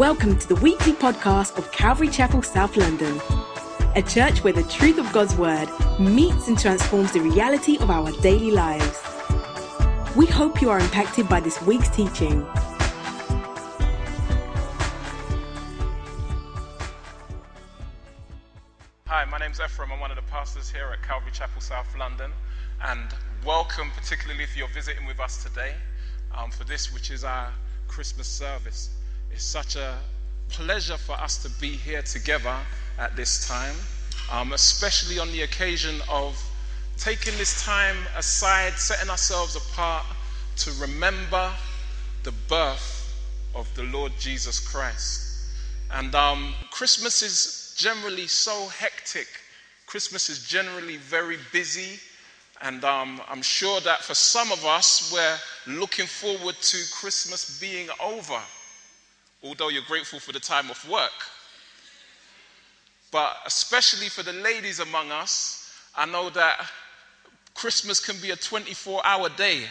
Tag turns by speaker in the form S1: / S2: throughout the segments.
S1: Welcome to the weekly podcast of Calvary Chapel, South London, a church where the truth of God's Word meets and transforms the reality of our daily lives. We hope you are impacted by this week's teaching.
S2: Hi, my name's Ephraim. I'm one of the pastors here at Calvary Chapel, South London. And welcome, particularly if you're visiting with us today, um, for this, which is our Christmas service. It's such a pleasure for us to be here together at this time, um, especially on the occasion of taking this time aside, setting ourselves apart to remember the birth of the Lord Jesus Christ. And um, Christmas is generally so hectic. Christmas is generally very busy. And um, I'm sure that for some of us, we're looking forward to Christmas being over although you're grateful for the time off work. But especially for the ladies among us, I know that Christmas can be a 24 hour day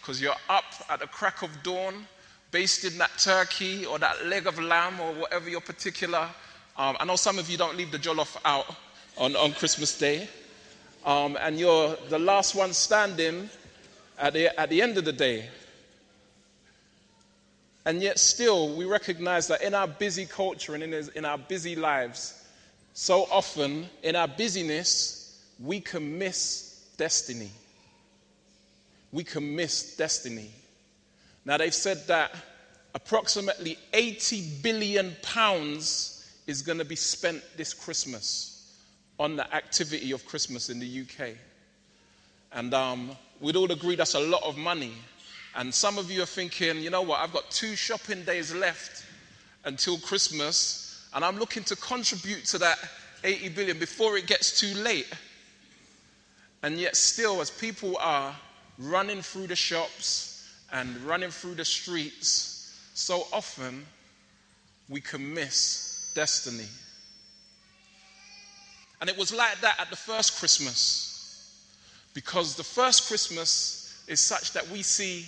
S2: because you're up at the crack of dawn, basting that turkey or that leg of lamb or whatever your particular. Um, I know some of you don't leave the jollof out on, on Christmas Day, um, and you're the last one standing at the, at the end of the day. And yet, still, we recognize that in our busy culture and in, our busy lives, so often in our busyness, we can miss destiny. We can miss destiny. Now, they've said that approximately 80 billion pounds is going to be spent this Christmas on the activity of Christmas in the UK. And um, we'd all agree that's a lot of money. And some of you are thinking, you know what, I've got two shopping days left until Christmas, and I'm looking to contribute to that 80 billion before it gets too late. And yet, still, as people are running through the shops and running through the streets, so often we can miss destiny. And it was like that at the first Christmas, because the first Christmas is such that we see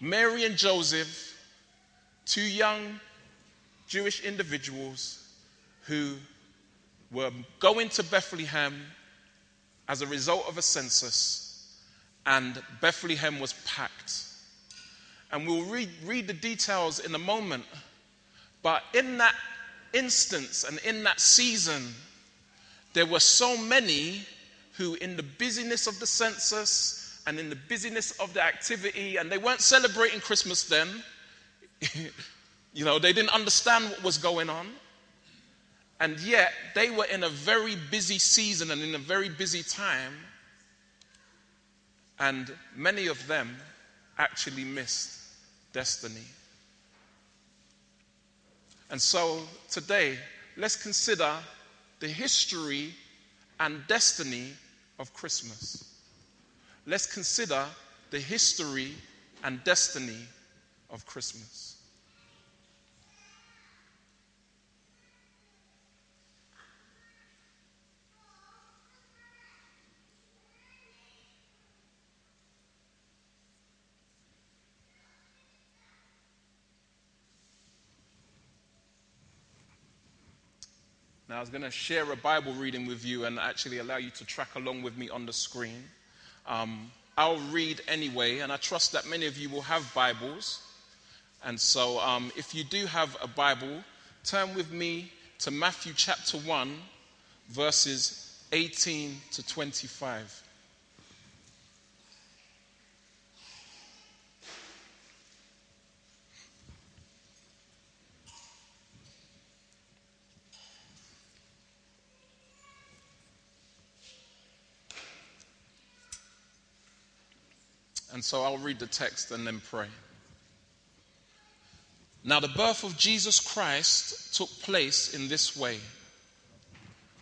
S2: Mary and Joseph, two young Jewish individuals who were going to Bethlehem as a result of a census, and Bethlehem was packed. And we'll read, read the details in a moment, but in that instance and in that season, there were so many who, in the busyness of the census, and in the busyness of the activity, and they weren't celebrating Christmas then. you know, they didn't understand what was going on. And yet, they were in a very busy season and in a very busy time. And many of them actually missed destiny. And so today, let's consider the history and destiny of Christmas let's consider the history and destiny of Christmas. Now, I was going to share a Bible reading with you and actually allow you to track along with me on the screen. Um, I'll read anyway, and I trust that many of you will have Bibles. And so, um, if you do have a Bible, turn with me to Matthew chapter 1, verses 18 to 25. And so I'll read the text and then pray. Now, the birth of Jesus Christ took place in this way.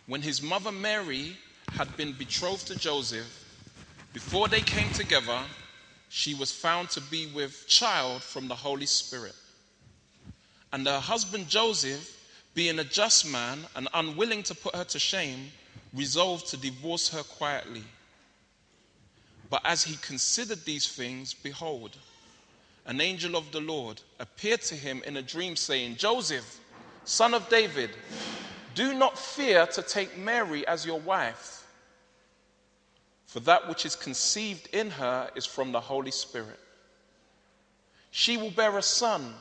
S2: When his mother Mary had been betrothed to Joseph, before they came together, she was found to be with child from the Holy Spirit. And her husband Joseph, being a just man and unwilling to put her to shame, resolved to divorce her quietly. But as he considered these things, behold, an angel of the Lord appeared to him in a dream, saying, Joseph, son of David, do not fear to take Mary as your wife, for that which is conceived in her is from the Holy Spirit. She will bear a son,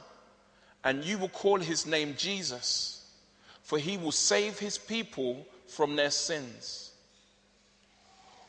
S2: and you will call his name Jesus, for he will save his people from their sins.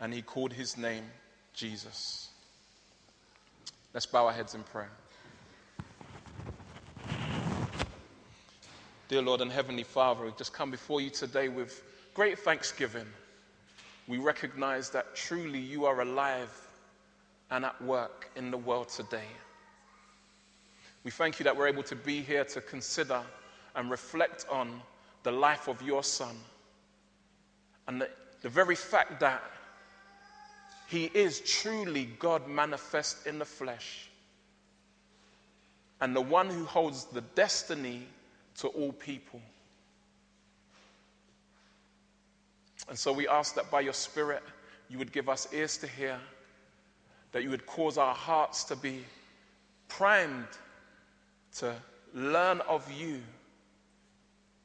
S2: And he called his name Jesus. Let's bow our heads in prayer. Dear Lord and Heavenly Father, we just come before you today with great thanksgiving. We recognize that truly you are alive and at work in the world today. We thank you that we're able to be here to consider and reflect on the life of your Son. And the, the very fact that he is truly God manifest in the flesh and the one who holds the destiny to all people. And so we ask that by your Spirit, you would give us ears to hear, that you would cause our hearts to be primed to learn of you,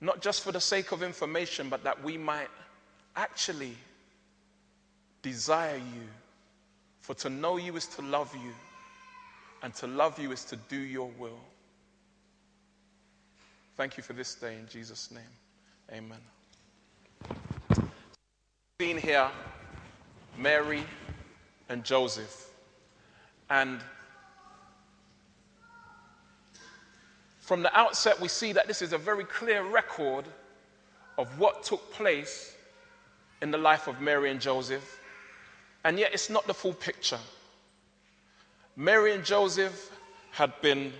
S2: not just for the sake of information, but that we might actually desire you. For to know you is to love you, and to love you is to do your will. Thank you for this day in Jesus' name. Amen. Seen here Mary and Joseph. And From the outset, we see that this is a very clear record of what took place in the life of Mary and Joseph, and yet it's not the full picture. Mary and Joseph had been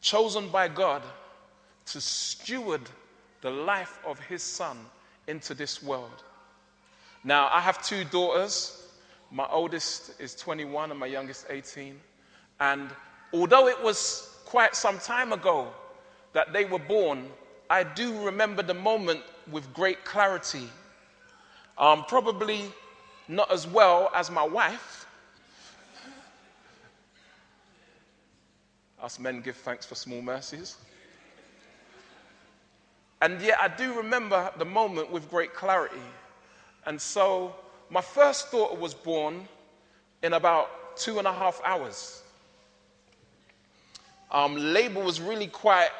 S2: chosen by God to steward the life of his son into this world. Now, I have two daughters. My oldest is 21 and my youngest 18. And although it was quite some time ago that they were born, I do remember the moment with great clarity. Um, probably not as well as my wife. Us men give thanks for small mercies. And yet, I do remember the moment with great clarity. And so, my first daughter was born in about two and a half hours. Um, labor was really quite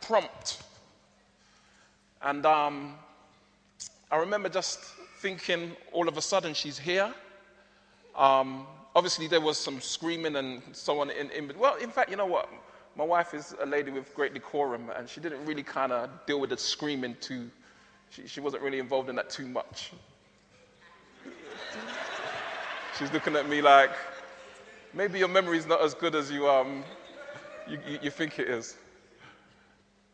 S2: prompt. And um, I remember just thinking all of a sudden she's here. Um, obviously, there was some screaming and so on. In, in, well, in fact, you know what? My wife is a lady with great decorum, and she didn't really kind of deal with the screaming too. She, she wasn't really involved in that too much. She's looking at me like, maybe your memory's not as good as you um, you, you, you think it is.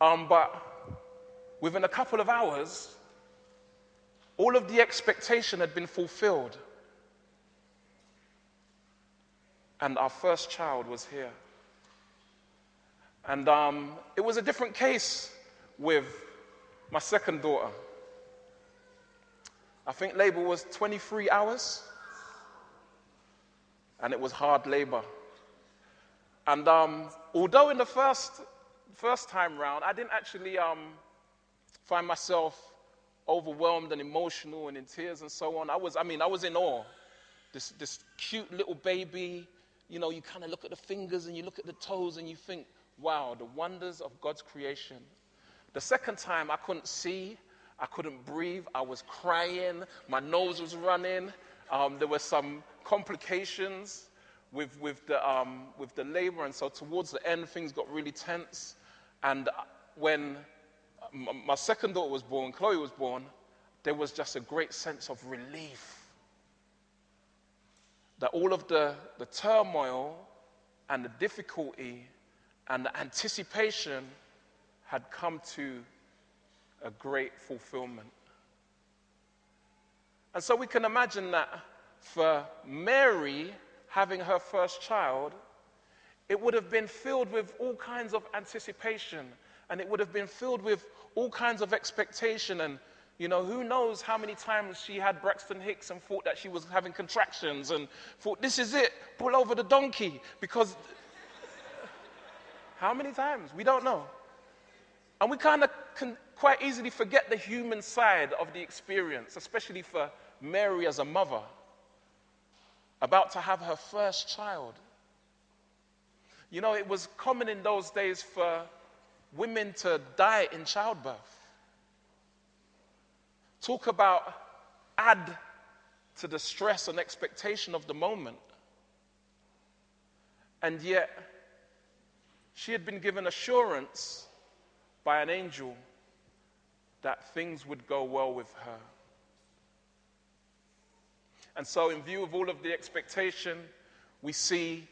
S2: Um, but within a couple of hours, all of the expectation had been fulfilled. And our first child was here. And um, it was a different case with my second daughter. I think labor was 23 hours, and it was hard labor. And um, although in the first, first time round, I didn't actually um, find myself overwhelmed and emotional and in tears and so on, I was, I mean, I was in awe. This, this cute little baby, you know, you kind of look at the fingers and you look at the toes and you think, wow, the wonders of God's creation. The second time, I couldn't see, I couldn't breathe, I was crying, my nose was running, um, there were some complications with, with, the, um, with the labor. And so towards the end, things got really tense. And when my second daughter was born, Chloe was born, there was just a great sense of relief. That all of the, the turmoil and the difficulty and the anticipation had come to a great fulfillment. And so we can imagine that for Mary having her first child, it would have been filled with all kinds of anticipation and it would have been filled with all kinds of expectation and you know, who knows how many times she had Braxton Hicks and thought that she was having contractions and thought, this is it, pull over the donkey. Because how many times? We don't know. And we kind of can quite easily forget the human side of the experience, especially for Mary as a mother, about to have her first child. You know, it was common in those days for women to die in childbirth. Talk about add to the stress and expectation of the moment. And yet, she had been given assurance by an angel that things would go well with her. And so, in view of all of the expectation, we see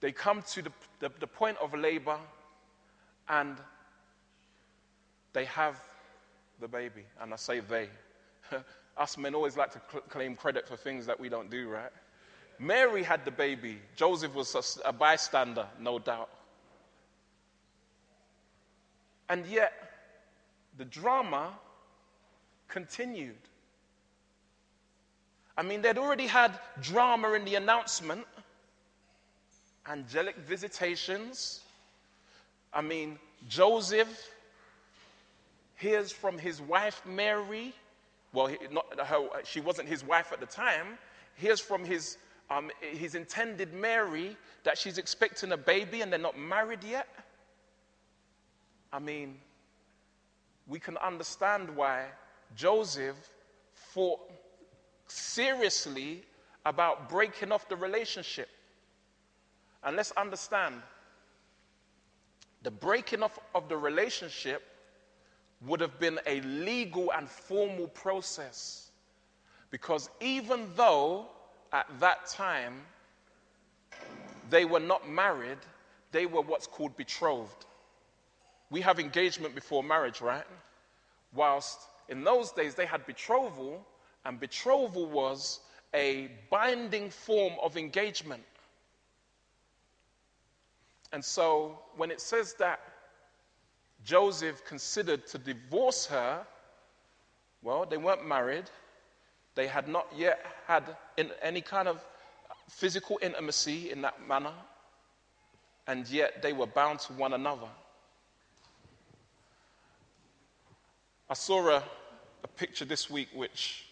S2: they come to the, the, the point of labor and they have the baby. And I say they. Us men always like to cl- claim credit for things that we don't do, right? Mary had the baby. Joseph was a, a bystander, no doubt. And yet, the drama continued. I mean, they'd already had drama in the announcement, angelic visitations. I mean, Joseph hears from his wife Mary. Well, he, not her, she wasn't his wife at the time. Hears from his, um, his intended Mary that she's expecting a baby and they're not married yet. I mean, we can understand why Joseph thought seriously about breaking off the relationship. And let's understand the breaking off of the relationship would have been a legal and formal process. Because even though at that time they were not married, they were what's called betrothed. We have engagement before marriage, right? Whilst in those days they had betrothal, and betrothal was a binding form of engagement. And so when it says that Joseph considered to divorce her, well, they weren't married. They had not yet had any kind of physical intimacy in that manner, and yet they were bound to one another. I saw a, a picture this week which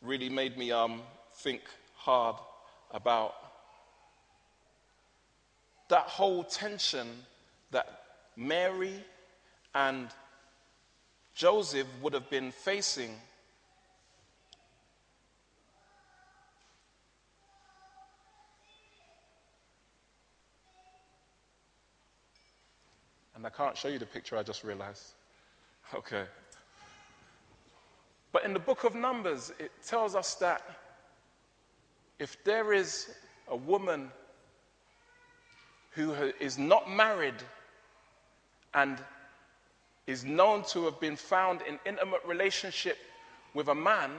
S2: really made me um, think hard about that whole tension that Mary and Joseph would have been facing. And I can't show you the picture, I just realized. Okay. But in the book of Numbers, it tells us that if there is a woman who is not married and is known to have been found in intimate relationship with a man,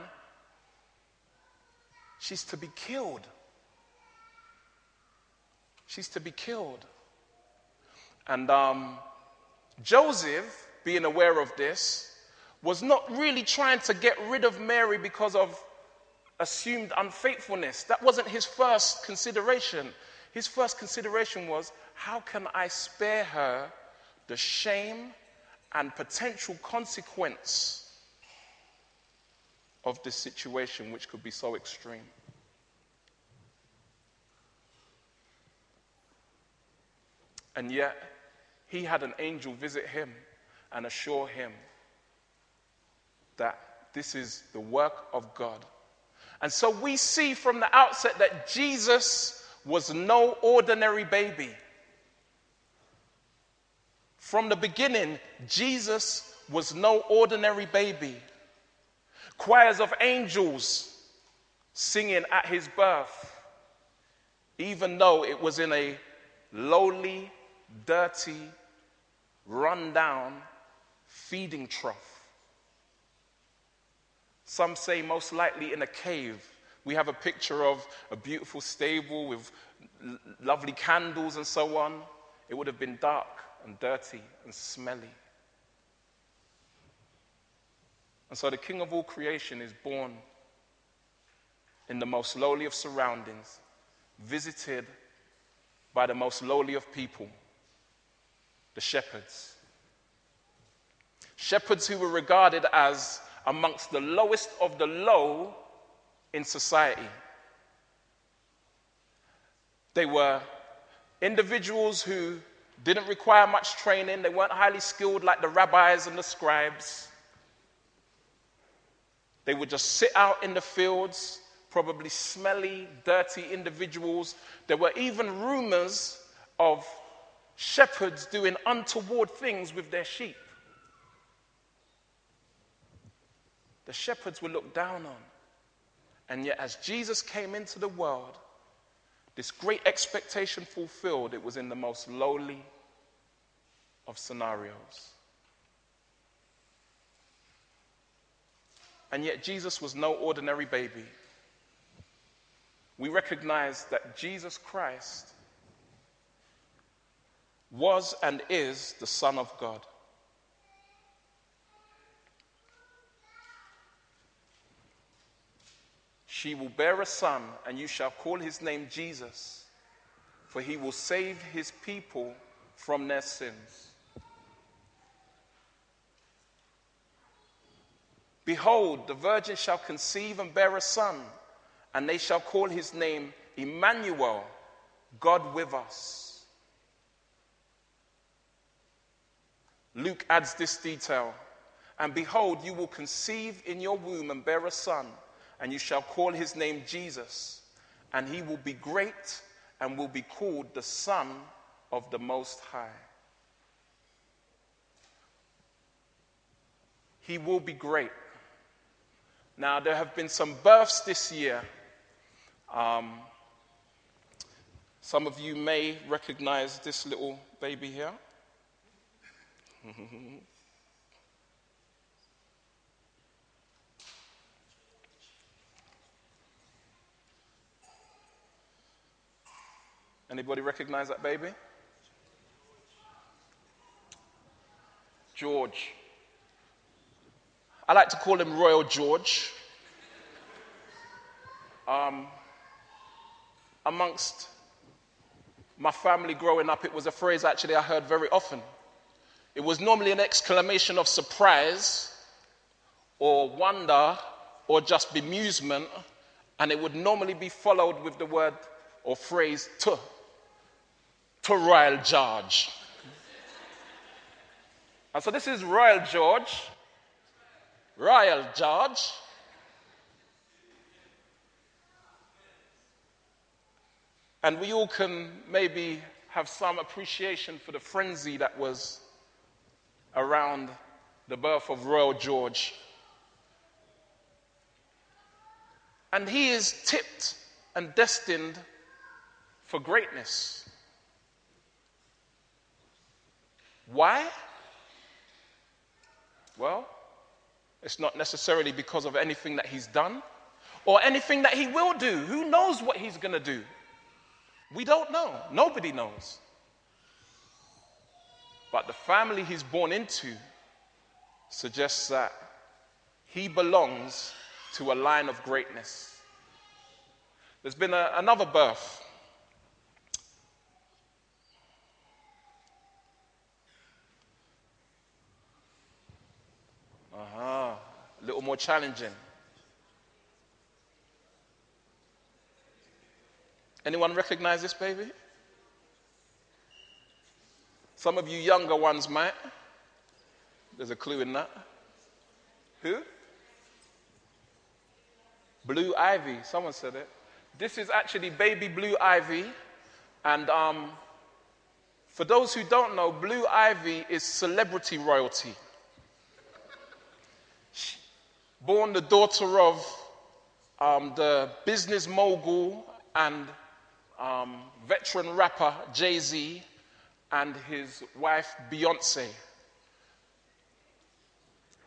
S2: she's to be killed. She's to be killed. And um, Joseph, being aware of this, was not really trying to get rid of Mary because of assumed unfaithfulness. That wasn't his first consideration. His first consideration was how can I spare her the shame and potential consequence of this situation, which could be so extreme. And yet, he had an angel visit him and assure him that this is the work of God. And so we see from the outset that Jesus was no ordinary baby. From the beginning, Jesus was no ordinary baby. Choirs of angels singing at his birth. even though it was in a lowly, dirty, run-down feeding trough. Some say most likely in a cave. We have a picture of a beautiful stable with lovely candles and so on. It would have been dark and dirty and smelly. And so the King of all creation is born in the most lowly of surroundings, visited by the most lowly of people, the shepherds. Shepherds who were regarded as amongst the lowest of the low in society. They were individuals who didn't require much training, they weren't highly skilled like the rabbis and the scribes. They would just sit out in the fields, probably smelly, dirty individuals. There were even rumors of shepherds doing untoward things with their sheep. The shepherds were looked down on. And yet, as Jesus came into the world, this great expectation fulfilled, it was in the most lowly of scenarios. And yet, Jesus was no ordinary baby. We recognize that Jesus Christ was and is the Son of God. She will bear a son, and you shall call his name Jesus, for he will save his people from their sins. Behold, the virgin shall conceive and bear a son, and they shall call his name Emmanuel, God with us. Luke adds this detail And behold, you will conceive in your womb and bear a son, and you shall call his name Jesus, and he will be great and will be called the Son of the Most High. He will be great. Now, there have been some births this year. Um, some of you may recognize this little baby here. Anybody recognize that baby? George. I like to call him Royal George. Um, amongst my family growing up, it was a phrase actually I heard very often. It was normally an exclamation of surprise or wonder or just bemusement, and it would normally be followed with the word or phrase to, to Royal George. And so this is Royal George, Royal George. And we all can maybe have some appreciation for the frenzy that was around the birth of Royal George. And he is tipped and destined for greatness. Why? Well, it's not necessarily because of anything that he's done or anything that he will do. Who knows what he's going to do? We don't know. Nobody knows. But the family he's born into suggests that he belongs to a line of greatness. There's been a, another birth. Uh-huh. A little more challenging. Anyone recognize this baby? Some of you younger ones might. There's a clue in that. Who? Blue Ivy. Someone said it. This is actually baby Blue Ivy. And um, for those who don't know, Blue Ivy is celebrity royalty. Born the daughter of um, the business mogul and um, veteran rapper Jay Z and his wife Beyonce.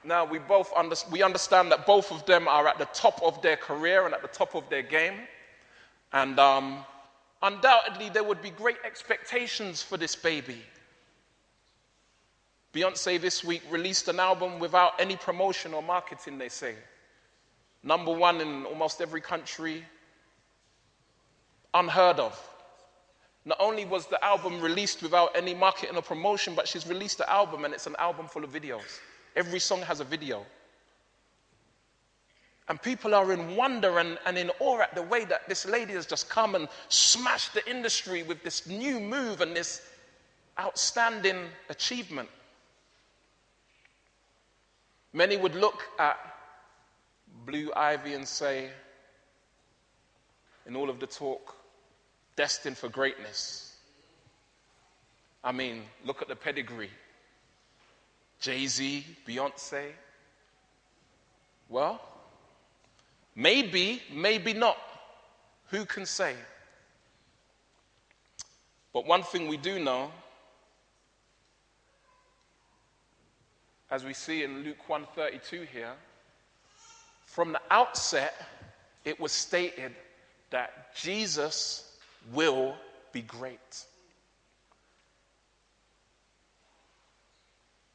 S2: Now, we both under, we understand that both of them are at the top of their career and at the top of their game. And um, undoubtedly, there would be great expectations for this baby. Beyonce this week released an album without any promotion or marketing, they say. Number one in almost every country, unheard of. Not only was the album released without any marketing or promotion, but she's released the album and it's an album full of videos. Every song has a video. And people are in wonder and, and in awe at the way that this lady has just come and smashed the industry with this new move and this outstanding achievement. Many would look at Blue Ivy and say, in all of the talk, destined for greatness. I mean, look at the pedigree Jay Z, Beyonce. Well, maybe, maybe not. Who can say? But one thing we do know, as we see in Luke 132 here, from the outset, it was stated that Jesus will be great.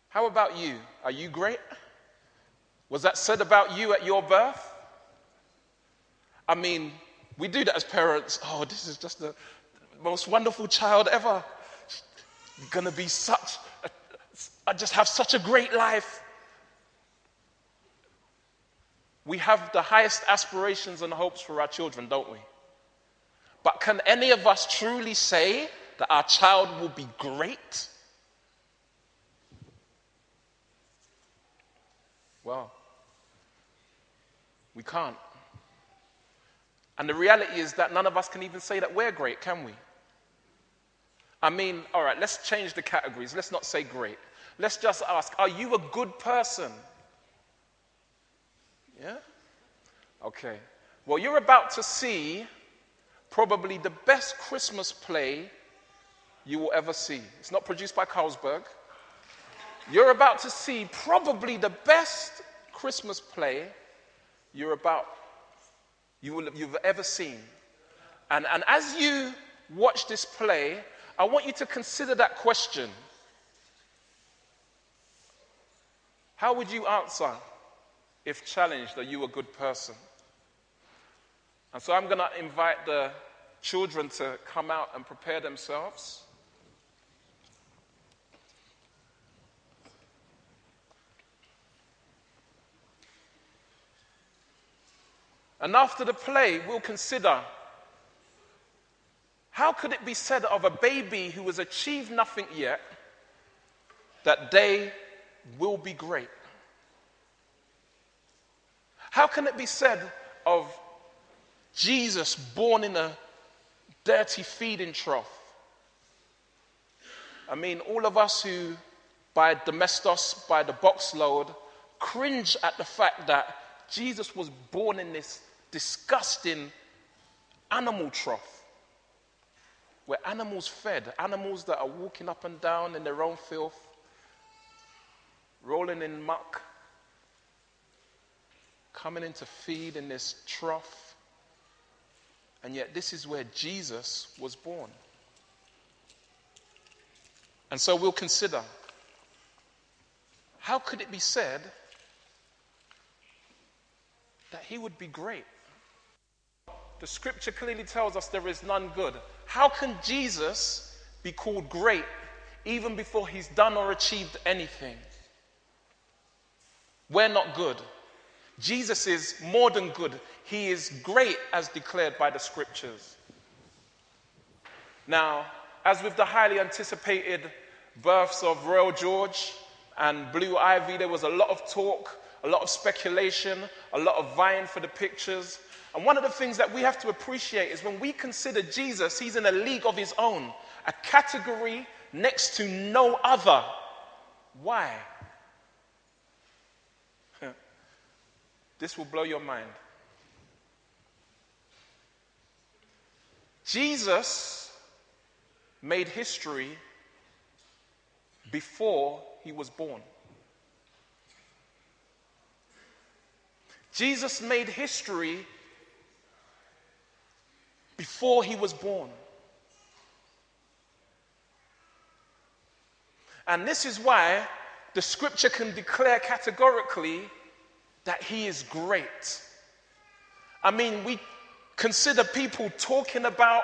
S2: How about you? Are you great? Was that said about you at your birth? I mean, we do that as parents. Oh, this is just the most wonderful child ever. Gonna be such, I just have such a great life. We have the highest aspirations and hopes for our children, don't we? But can any of us truly say that our child will be great? Well, we can't. And the reality is that none of us can even say that we're great, can we? I mean, all right, let's change the categories. Let's not say great. Let's just ask Are you a good person? Yeah? Okay. Well, you're about to see probably the best Christmas play you will ever see. It's not produced by Carlsberg. You're about to see probably the best Christmas play you're about you will, you've ever seen. And, and as you watch this play, I want you to consider that question. How would you answer if challenged, are you a good person? And so I'm going to invite the children to come out and prepare themselves. And after the play, we'll consider how could it be said of a baby who has achieved nothing yet that they will be great? How can it be said of Jesus born in a dirty feeding trough? I mean, all of us who buy domestos by the box load cringe at the fact that Jesus was born in this disgusting animal trough where animals fed, animals that are walking up and down in their own filth, rolling in muck, coming in to feed in this trough. And yet, this is where Jesus was born. And so we'll consider how could it be said that he would be great? The scripture clearly tells us there is none good. How can Jesus be called great even before he's done or achieved anything? We're not good. Jesus is more than good. He is great as declared by the scriptures. Now, as with the highly anticipated births of Royal George and Blue Ivy, there was a lot of talk, a lot of speculation, a lot of vying for the pictures. And one of the things that we have to appreciate is when we consider Jesus, he's in a league of his own, a category next to no other. Why? This will blow your mind. Jesus made history before he was born. Jesus made history before he was born. And this is why the scripture can declare categorically that he is great. I mean, we consider people talking about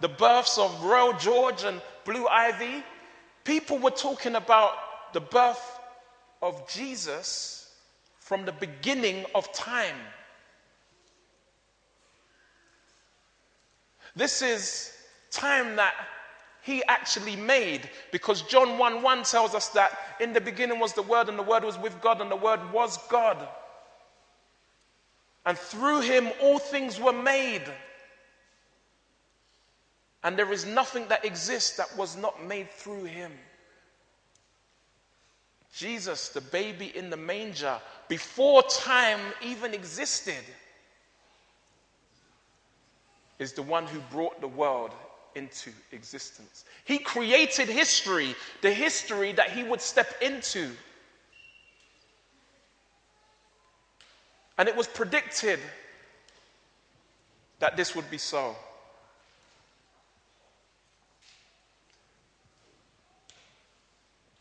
S2: the births of Royal George and Blue Ivy. People were talking about the birth of Jesus from the beginning of time. This is time that he actually made because John 1 1 tells us that in the beginning was the Word, and the Word was with God, and the Word was God. And through him all things were made. And there is nothing that exists that was not made through him. Jesus, the baby in the manger, before time even existed, is the one who brought the world into existence. He created history, the history that he would step into. And it was predicted that this would be so.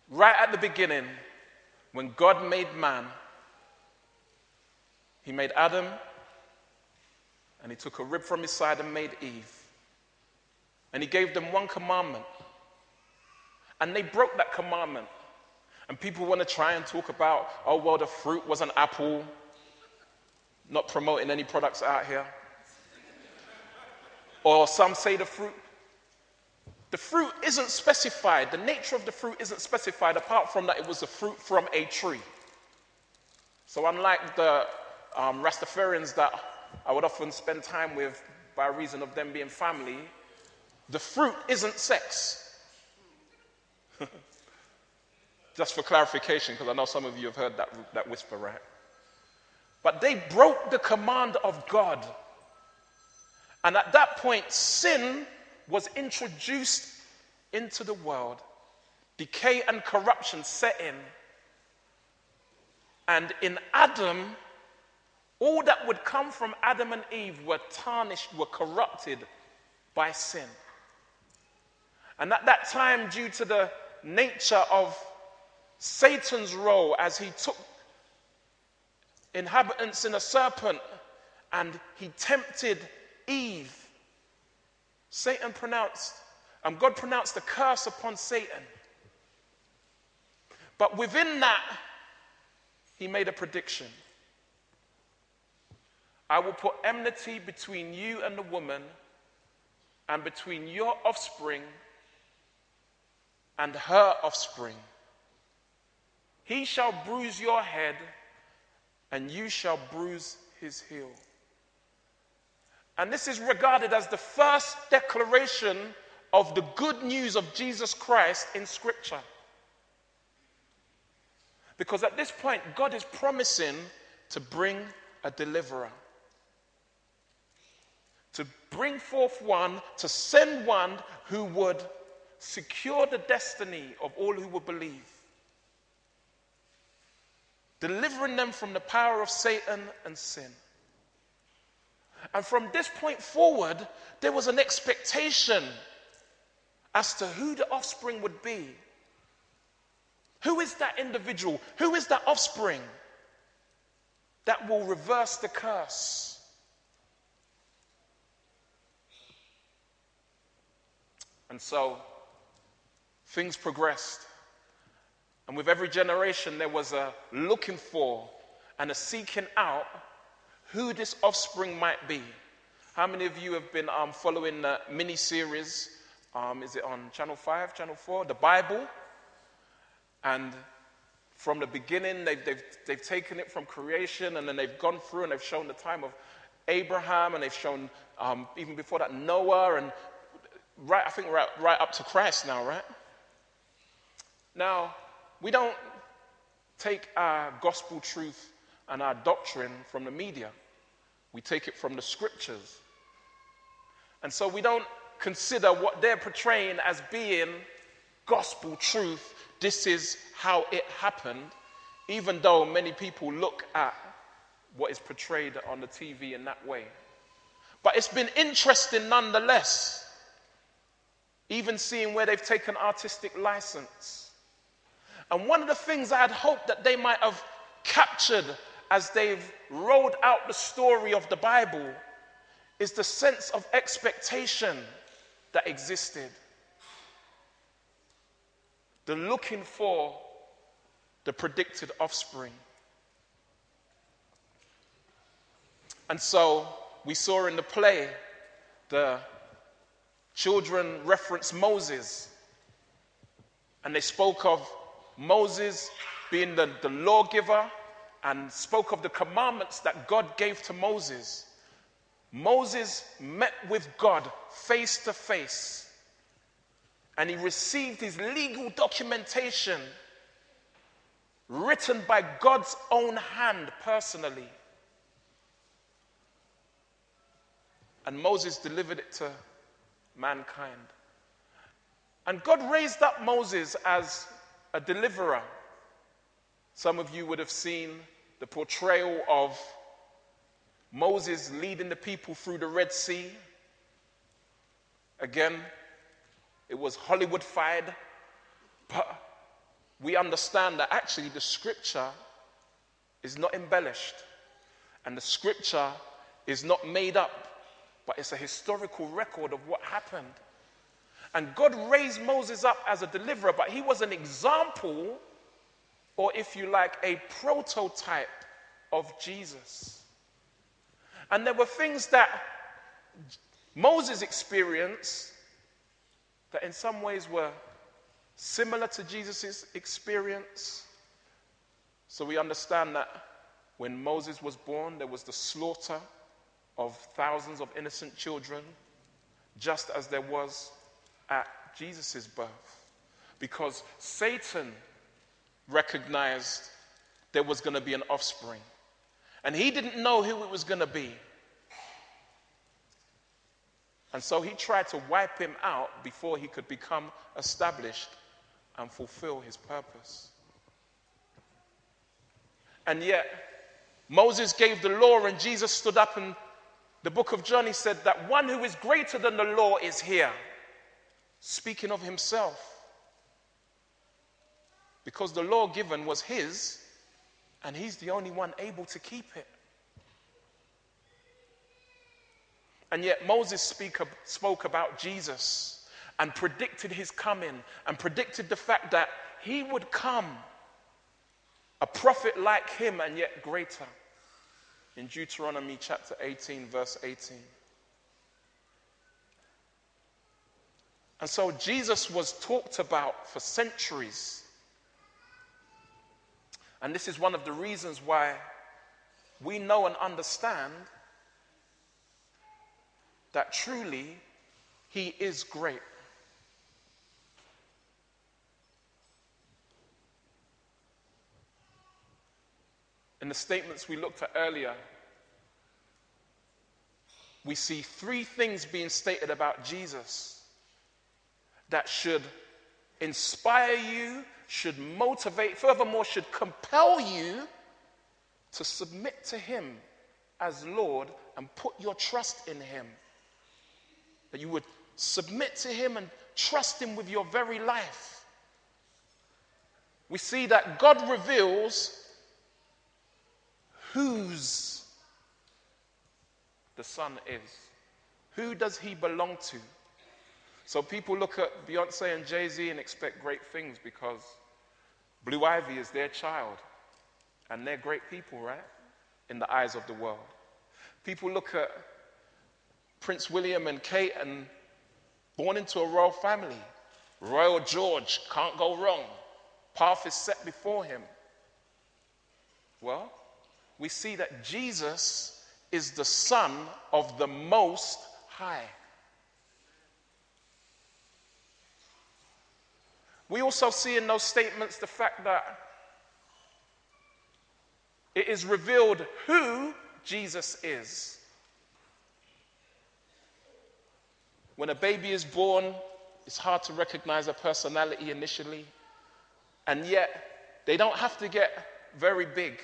S2: Right at the beginning, when God made man, he made Adam and he took a rib from his side and made Eve. And he gave them one commandment. And they broke that commandment. And people want to try and talk about, oh, well, the fruit was an apple. Not promoting any products out here. Or some say the fruit. The fruit isn't specified. The nature of the fruit isn't specified apart from that it was a fruit from a tree. So, unlike the um, Rastafarians that I would often spend time with by reason of them being family, the fruit isn't sex. Just for clarification, because I know some of you have heard that, that whisper, right? But they broke the command of God. And at that point, sin was introduced into the world. Decay and corruption set in. And in Adam, all that would come from Adam and Eve were tarnished, were corrupted by sin. And at that time, due to the nature of Satan's role as he took inhabitants in a serpent and he tempted Eve, Satan pronounced, and God pronounced a curse upon Satan. But within that, he made a prediction. I will put enmity between you and the woman, and between your offspring and her offspring. He shall bruise your head, and you shall bruise his heel. And this is regarded as the first declaration of the good news of Jesus Christ in Scripture. Because at this point, God is promising to bring a deliverer to bring forth one, to send one who would secure the destiny of all who would believe, delivering them from the power of Satan and sin. And from this point forward, there was an expectation as to who the offspring would be. Who is that individual? Who is that offspring that will reverse the curse? And so things progressed. And with every generation, there was a looking for and a seeking out who this offspring might be. How many of you have been um, following the mini series? Um, is it on Channel 5, Channel 4? The Bible. And from the beginning, they've, they've, they've taken it from creation and then they've gone through and they've shown the time of Abraham and they've shown um, even before that Noah and right, I think right, right up to Christ now, right? Now, we don't take our gospel truth and our doctrine from the media. We take it from the scriptures. And so we don't consider what they're portraying as being gospel truth. This is how it happened, even though many people look at what is portrayed on the TV in that way. But it's been interesting nonetheless, even seeing where they've taken artistic license. And one of the things I had hoped that they might have captured as they've rolled out the story of the Bible is the sense of expectation that existed. The looking for the predicted offspring. And so we saw in the play the children reference Moses. And they spoke of Moses being the, the lawgiver and spoke of the commandments that God gave to Moses. Moses met with God face to face and he received his legal documentation written by God's own hand personally. And Moses delivered it to mankind. And God raised up Moses as a deliverer. Some of you would have seen the portrayal of Moses leading the people through the Red Sea. Again, it was Hollywoodified, but we understand that actually the scripture is not embellished and the scripture is not made up but it's a historical record of what happened. And God raised Moses up as a deliverer, but he was an example, or if you like, a prototype of Jesus. And there were things that Moses experienced that in some ways were similar to Jesus' experience. So we understand that when Moses was born, there was the slaughter of thousands of innocent children, just as there was at Jesus' birth. Because Satan recognized there was going to be an offspring. And he didn't know who it was going to be. And so he tried to wipe him out before he could become established and fulfill his purpose. And yet, Moses gave the law, and Jesus stood up and the book of John, he said that one who is greater than the law is here, speaking of himself. Because the law given was his, and he's the only one able to keep it. And yet Moses speak, spoke about Jesus and predicted his coming and predicted the fact that he would come, a prophet like him and yet greater in Deuteronomy chapter 18, verse 18. And so Jesus was talked about for centuries. And this is one of the reasons why we know and understand that truly he is great. In the statements we looked at earlier, we see three things being stated about Jesus that should inspire you, should motivate, furthermore, should compel you to submit to Him as Lord and put your trust in Him. That you would submit to Him and trust Him with your very life. We see that God reveals whose the Son is. Who does he belong to? So people look at Beyonce and Jay Z and expect great things because Blue Ivy is their child. And they're great people, right? In the eyes of the world. People look at Prince William and Kate and born into a royal family. Royal George, can't go wrong. Path is set before him. Well, we see that Jesus is the Son of the Most High. We also see in those statements the fact that it is revealed who Jesus is. When a baby is born, it's hard to recognize a personality initially. And yet, they don't have to get very big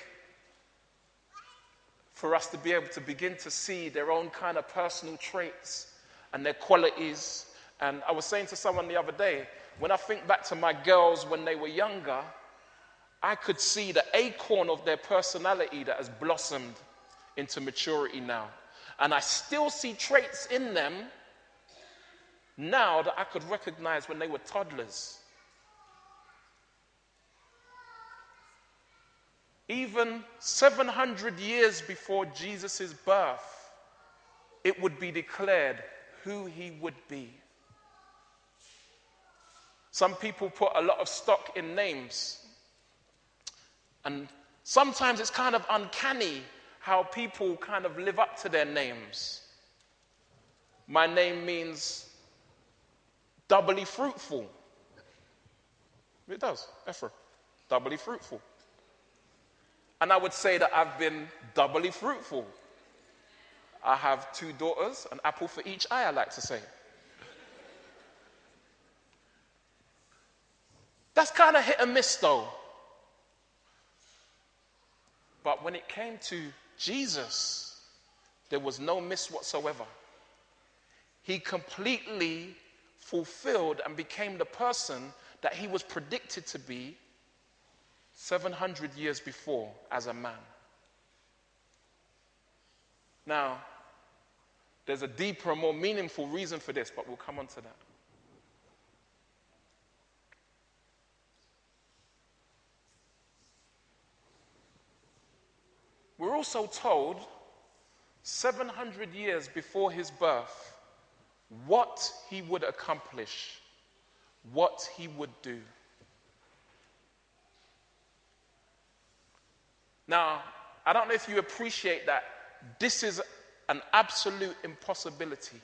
S2: for us to be able to begin to see their own kind of personal traits and their qualities. And I was saying to someone the other day, when I think back to my girls when they were younger, I could see the acorn of their personality that has blossomed into maturity now. And I still see traits in them now that I could recognize when they were toddlers. Even 700 years before Jesus' birth, it would be declared who he would be. Some people put a lot of stock in names. And sometimes it's kind of uncanny how people kind of live up to their names. My name means doubly fruitful. It does, Ephraim, doubly fruitful. And I would say that I've been doubly fruitful. I have two daughters, an apple for each eye, I like to say. That's kind of hit and miss, though. But when it came to Jesus, there was no miss whatsoever. He completely fulfilled and became the person that he was predicted to be 700 years before as a man. Now, there's a deeper, and more meaningful reason for this, but we'll come on to that. We're also told 700 years before his birth what he would accomplish, what he would do. Now, I don't know if you appreciate that this is an absolute impossibility.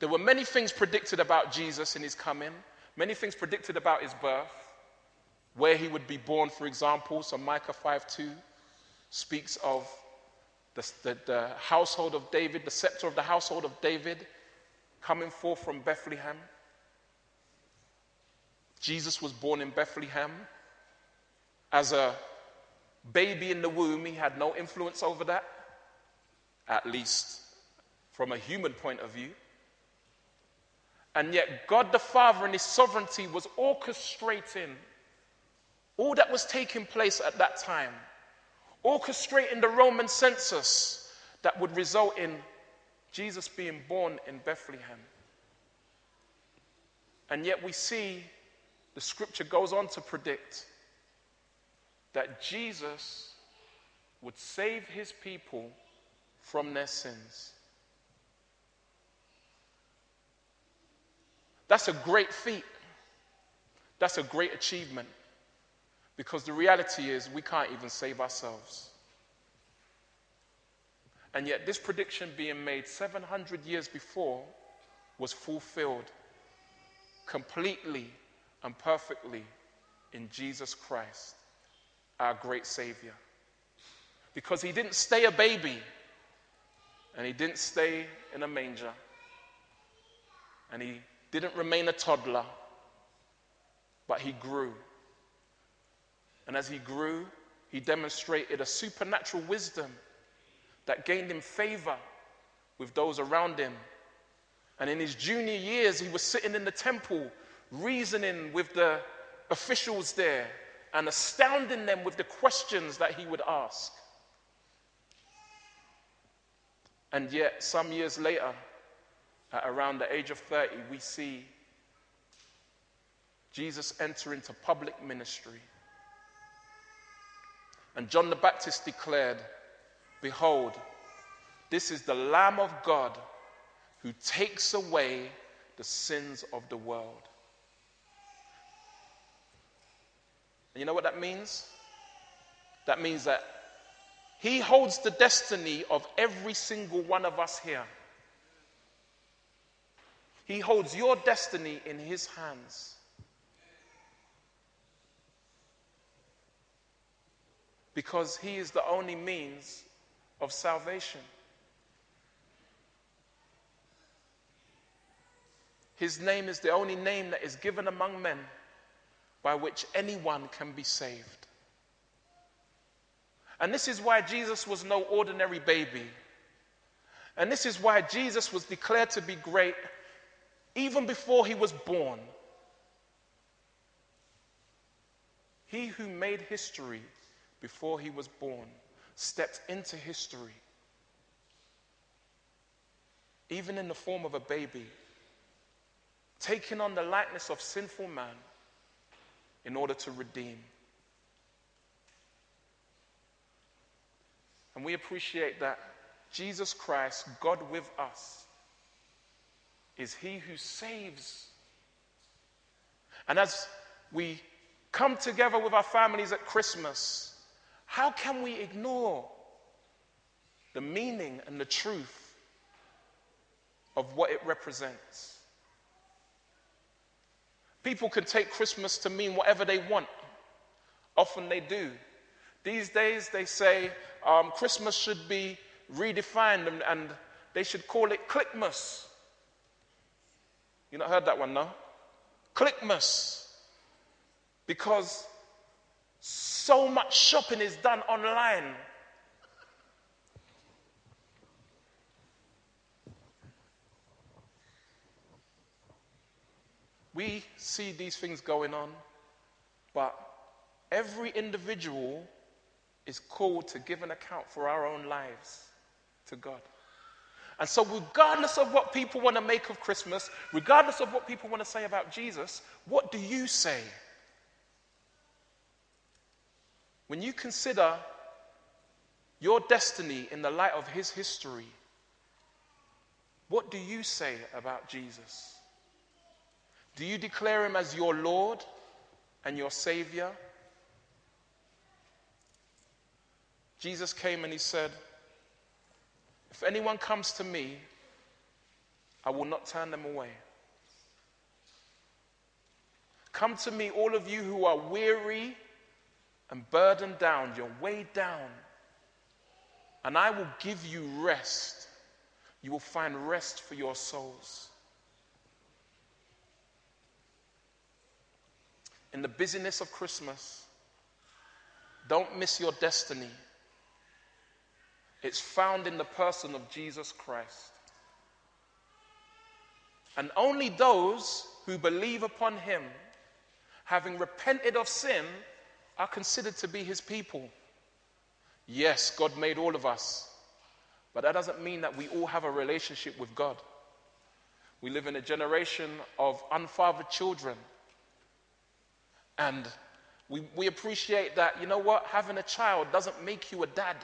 S2: There were many things predicted about Jesus in his coming, many things predicted about his birth, where he would be born, for example. So Micah 5 2 speaks of the, the, the household of David, the scepter of the household of David coming forth from Bethlehem. Jesus was born in Bethlehem as a baby in the womb. He had no influence over that, at least from a human point of view. And yet, God the Father, in His sovereignty, was orchestrating all that was taking place at that time orchestrating the Roman census that would result in Jesus being born in Bethlehem. And yet we see the scripture goes on to predict that Jesus would save his people from their sins. That's a great feat. That's a great achievement. Because the reality is, we can't even save ourselves. And yet, this prediction being made 700 years before was fulfilled completely and perfectly in Jesus Christ, our great Savior. Because he didn't stay a baby and he didn't stay in a manger and he didn't remain a toddler, but he grew and as he grew, he demonstrated a supernatural wisdom that gained him favor with those around him. And in his junior years, he was sitting in the temple, reasoning with the officials there and astounding them with the questions that he would ask. And yet, some years later, at around the age of 30, we see Jesus enter into public ministry. And John the Baptist declared, Behold, this is the Lamb of God who takes away the sins of the world. And you know what that means? That means that he holds the destiny of every single one of us here. He holds your destiny in his hands. because he is the only means of salvation. His name is the only name that is given among men by which anyone can be saved. And this is why Jesus was no ordinary baby. And this is why Jesus was declared to be great even before he was born. He who made history before he was born stepped into history, even in the form of a baby, taking on the likeness of sinful man in order to redeem. And we appreciate that Jesus Christ, God with us, is He who saves. And as we come together with our families at Christmas, how can we ignore the meaning and the truth of what it represents? People can take Christmas to mean whatever they want. Often they do. These days they say um, Christmas should be redefined and, and they should call it Clickmas. You not heard that one, no? Clickmas. Because so much shopping is done online. We see these things going on, but every individual is called to give an account for our own lives to God. And so, regardless of what people want to make of Christmas, regardless of what people want to say about Jesus, what do you say? When you consider your destiny in the light of his history, what do you say about Jesus? Do you declare him as your Lord and your Savior? Jesus came and he said, If anyone comes to me, I will not turn them away. Come to me, all of you who are weary and burdened down, you're weighed down, and I will give you rest. You will find rest for your souls. In the busyness of Christmas, don't miss your destiny. It's found in the person of Jesus Christ. And only those who believe upon him, having repented of sin, are considered to be his people. Yes, God made all of us, but that doesn't mean that we all have a relationship with God. We live in a generation of unfathered children. And we, we appreciate that, you know what, having a child doesn't make you a dad.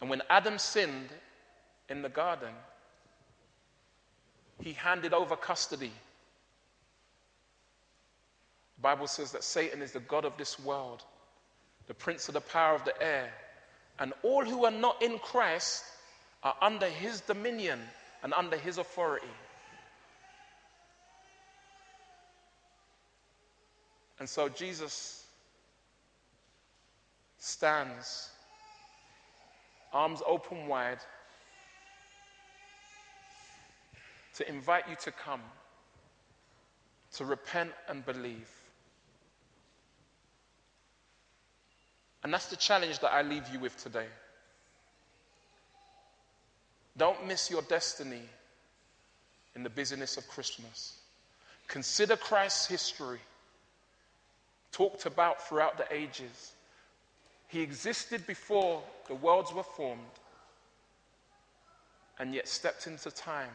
S2: And when Adam sinned in the garden, he handed over custody. The Bible says that Satan is the God of this world, the prince of the power of the air. And all who are not in Christ are under his dominion and under his authority. And so Jesus stands arms open wide, to invite you to come, to repent and believe. And that's the challenge that I leave you with today. Don't miss your destiny in the busyness of Christmas. Consider Christ's history, talked about throughout the ages. He existed before the worlds were formed and yet stepped into time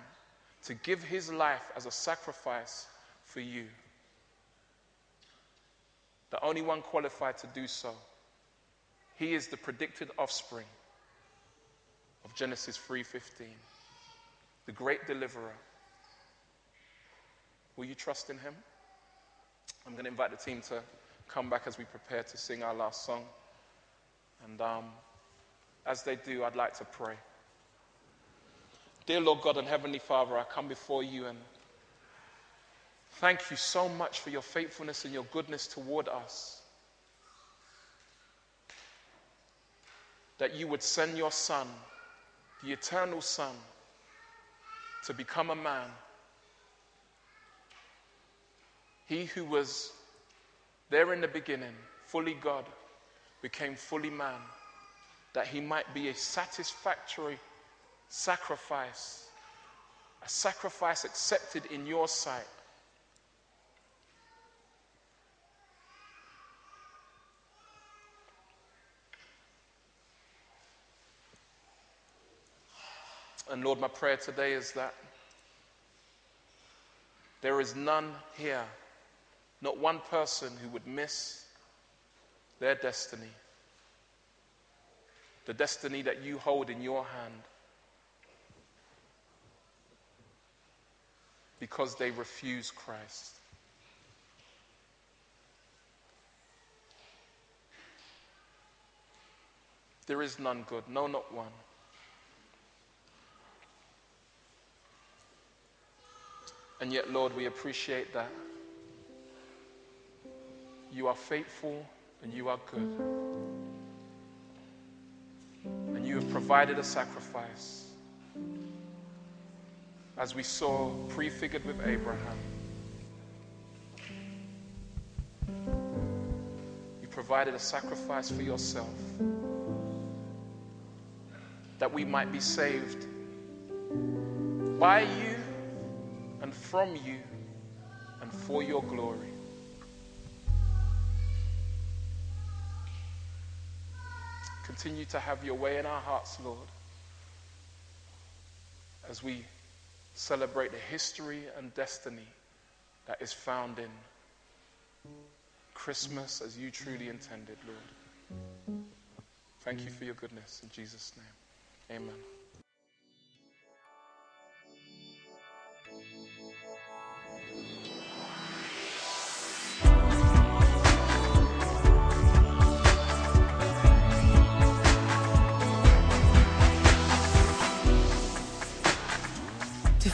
S2: to give his life as a sacrifice for you. The only one qualified to do so. He is the predicted offspring of Genesis 3:15. The great deliverer. Will you trust in him? I'm going to invite the team to come back as we prepare to sing our last song. And um, as they do, I'd like to pray. Dear Lord God and Heavenly Father, I come before you and thank you so much for your faithfulness and your goodness toward us. That you would send your Son, the eternal Son, to become a man. He who was there in the beginning, fully God, became fully man, that he might be a satisfactory sacrifice, a sacrifice accepted in your sight. And Lord, my prayer today is that there is none here, not one person who would miss their destiny, the destiny that you hold in your hand, because they refuse Christ. There is none good, no, not one. And yet, Lord, we appreciate that. You are faithful and you are good. And you have provided a sacrifice. As we saw prefigured with Abraham. You provided a sacrifice for yourself that we might be saved by you and from you and for your glory. Continue to have your way in our hearts, Lord, as we celebrate the history and destiny that is found in Christmas as you truly intended, Lord. Thank you for your goodness. In Jesus' name, amen.